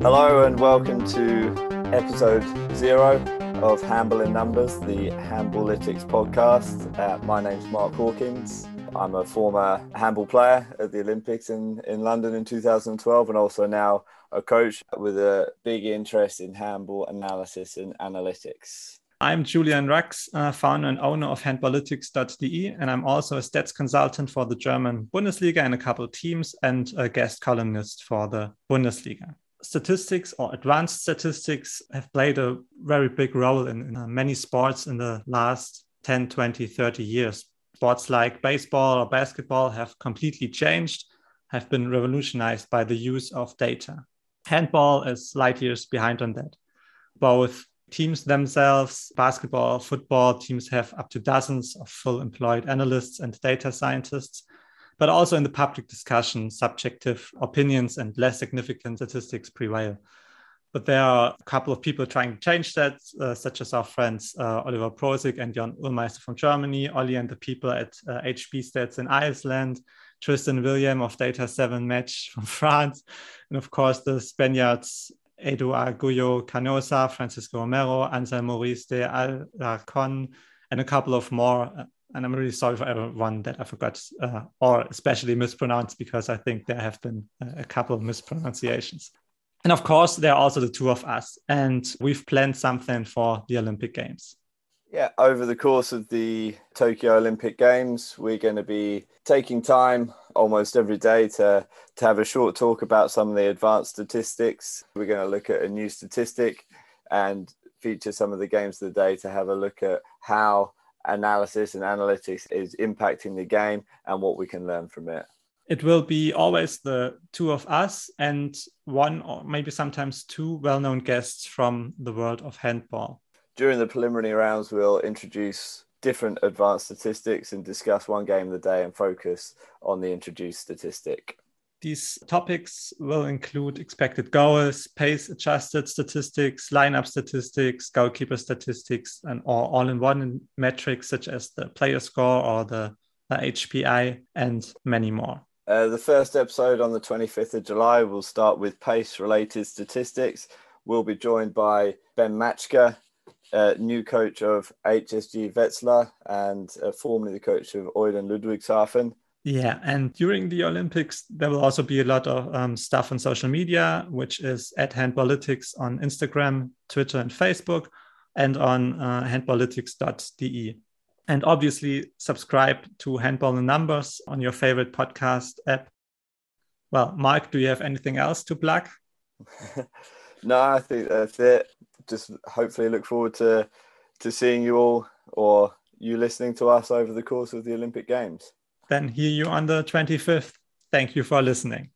Hello and welcome to episode zero of Handball in Numbers, the Handballytics podcast. Uh, my name's Mark Hawkins. I'm a former handball player at the Olympics in, in London in 2012 and also now a coach with a big interest in handball analysis and analytics. I'm Julian Rux, uh, founder and owner of handballytics.de, and I'm also a stats consultant for the German Bundesliga and a couple of teams and a guest columnist for the Bundesliga statistics or advanced statistics have played a very big role in, in uh, many sports in the last 10, 20, 30 years. Sports like baseball or basketball have completely changed, have been revolutionized by the use of data. Handball is light years behind on that. Both teams themselves, basketball, football teams have up to dozens of full employed analysts and data scientists but also in the public discussion, subjective opinions and less significant statistics prevail. But there are a couple of people trying to change that, uh, such as our friends uh, Oliver Prosig and Jon Ullmeister from Germany, Ollie and the people at uh, HB Stats in Iceland, Tristan William of Data 7 Match from France, and of course the Spaniards Edu Arguello Canosa, Francisco Romero, Ansel Maurice de Alarcon, and a couple of more and I'm really sorry for everyone that I forgot uh, or especially mispronounced because I think there have been a couple of mispronunciations. And of course, there are also the two of us, and we've planned something for the Olympic Games. Yeah, over the course of the Tokyo Olympic Games, we're going to be taking time almost every day to, to have a short talk about some of the advanced statistics. We're going to look at a new statistic and feature some of the games of the day to have a look at how analysis and analytics is impacting the game and what we can learn from it. It will be always the two of us and one or maybe sometimes two well known guests from the world of handball. During the preliminary rounds, we'll introduce different advanced statistics and discuss one game of the day and focus on the introduced statistic. These topics will include expected goals, pace adjusted statistics, lineup statistics, goalkeeper statistics, and all in one metrics such as the player score or the, the HPI, and many more. Uh, the first episode on the 25th of July will start with pace related statistics. We'll be joined by Ben Matschke, uh, new coach of HSG Wetzlar and uh, formerly the coach of Eulen Ludwigshafen. Yeah, and during the Olympics, there will also be a lot of um, stuff on social media, which is at Handballytics on Instagram, Twitter, and Facebook, and on uh, handballytics.de. And obviously, subscribe to Handball in Numbers on your favorite podcast app. Well, Mark, do you have anything else to plug? no, I think that's it. Just hopefully look forward to to seeing you all or you listening to us over the course of the Olympic Games then hear you on the 25th. Thank you for listening.